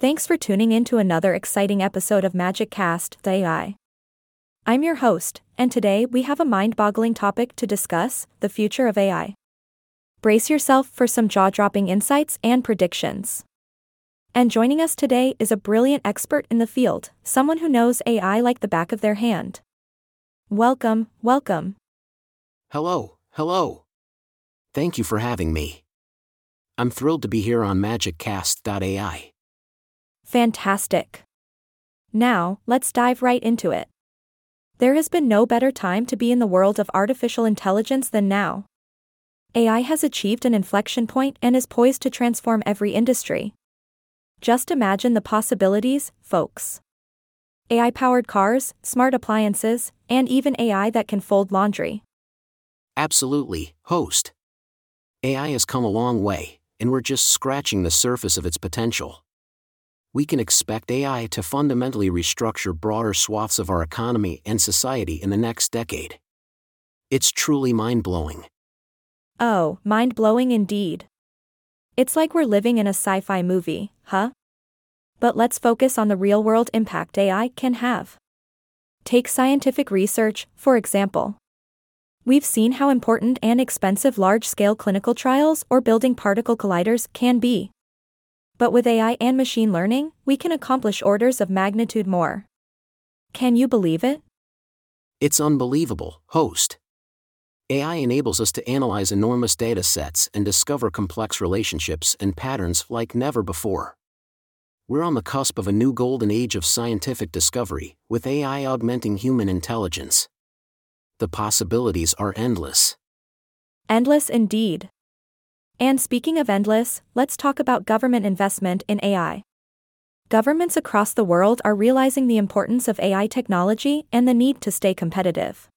Thanks for tuning in to another exciting episode of MagicCast.ai. I'm your host, and today we have a mind boggling topic to discuss the future of AI. Brace yourself for some jaw dropping insights and predictions. And joining us today is a brilliant expert in the field, someone who knows AI like the back of their hand. Welcome, welcome. Hello, hello. Thank you for having me. I'm thrilled to be here on MagicCast.ai. Fantastic. Now, let's dive right into it. There has been no better time to be in the world of artificial intelligence than now. AI has achieved an inflection point and is poised to transform every industry. Just imagine the possibilities, folks. AI powered cars, smart appliances, and even AI that can fold laundry. Absolutely, host. AI has come a long way, and we're just scratching the surface of its potential. We can expect AI to fundamentally restructure broader swaths of our economy and society in the next decade. It's truly mind blowing. Oh, mind blowing indeed. It's like we're living in a sci fi movie, huh? But let's focus on the real world impact AI can have. Take scientific research, for example. We've seen how important and expensive large scale clinical trials or building particle colliders can be. But with AI and machine learning, we can accomplish orders of magnitude more. Can you believe it? It's unbelievable, host. AI enables us to analyze enormous data sets and discover complex relationships and patterns like never before. We're on the cusp of a new golden age of scientific discovery, with AI augmenting human intelligence the possibilities are endless. Endless indeed. And speaking of endless, let's talk about government investment in AI. Governments across the world are realizing the importance of AI technology and the need to stay competitive.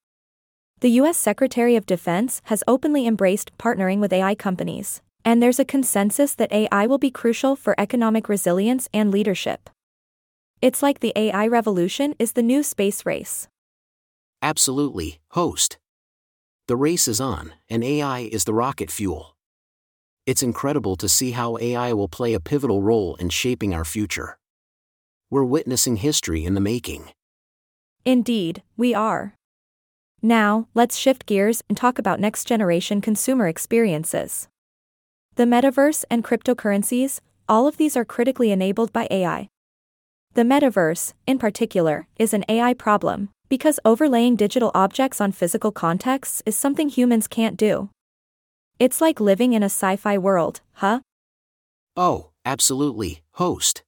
The U.S. Secretary of Defense has openly embraced partnering with AI companies, and there's a consensus that AI will be crucial for economic resilience and leadership. It's like the AI revolution is the new space race. Absolutely, host. The race is on, and AI is the rocket fuel. It's incredible to see how AI will play a pivotal role in shaping our future. We're witnessing history in the making. Indeed, we are. Now, let's shift gears and talk about next generation consumer experiences. The metaverse and cryptocurrencies, all of these are critically enabled by AI. The metaverse, in particular, is an AI problem, because overlaying digital objects on physical contexts is something humans can't do. It's like living in a sci fi world, huh? Oh, absolutely, host.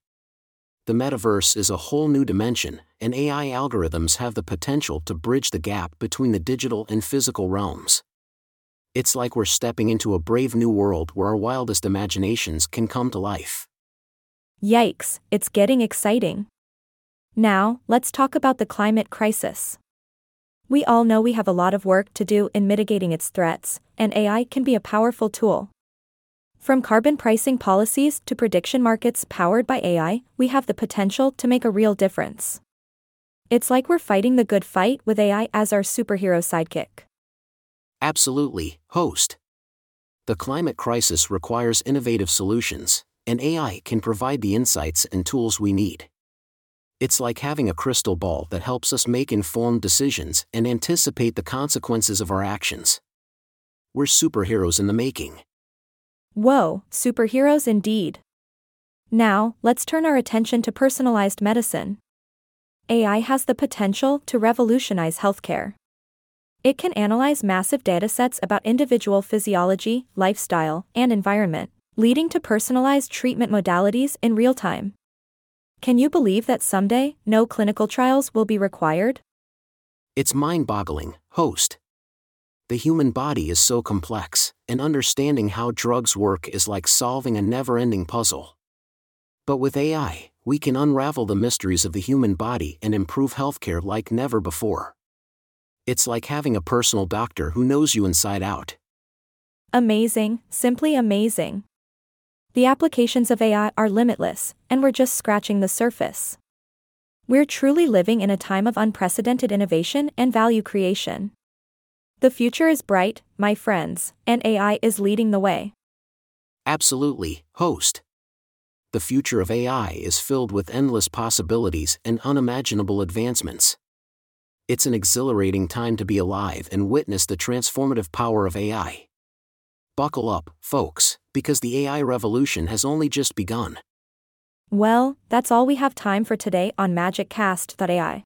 The metaverse is a whole new dimension, and AI algorithms have the potential to bridge the gap between the digital and physical realms. It's like we're stepping into a brave new world where our wildest imaginations can come to life. Yikes, it's getting exciting. Now, let's talk about the climate crisis. We all know we have a lot of work to do in mitigating its threats, and AI can be a powerful tool. From carbon pricing policies to prediction markets powered by AI, we have the potential to make a real difference. It's like we're fighting the good fight with AI as our superhero sidekick. Absolutely, host. The climate crisis requires innovative solutions, and AI can provide the insights and tools we need. It's like having a crystal ball that helps us make informed decisions and anticipate the consequences of our actions. We're superheroes in the making. Whoa, superheroes indeed. Now, let's turn our attention to personalized medicine. AI has the potential to revolutionize healthcare. It can analyze massive datasets about individual physiology, lifestyle, and environment, leading to personalized treatment modalities in real time. Can you believe that someday, no clinical trials will be required? It's mind boggling, host. The human body is so complex, and understanding how drugs work is like solving a never ending puzzle. But with AI, we can unravel the mysteries of the human body and improve healthcare like never before. It's like having a personal doctor who knows you inside out. Amazing, simply amazing. The applications of AI are limitless, and we're just scratching the surface. We're truly living in a time of unprecedented innovation and value creation. The future is bright, my friends, and AI is leading the way. Absolutely, host. the future of AI is filled with endless possibilities and unimaginable advancements. It's an exhilarating time to be alive and witness the transformative power of AI. Buckle up, folks, because the AI revolution has only just begun. Well, that's all we have time for today on MagicCast.ai.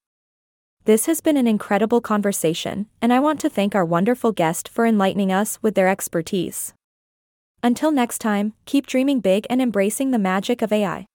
This has been an incredible conversation, and I want to thank our wonderful guest for enlightening us with their expertise. Until next time, keep dreaming big and embracing the magic of AI.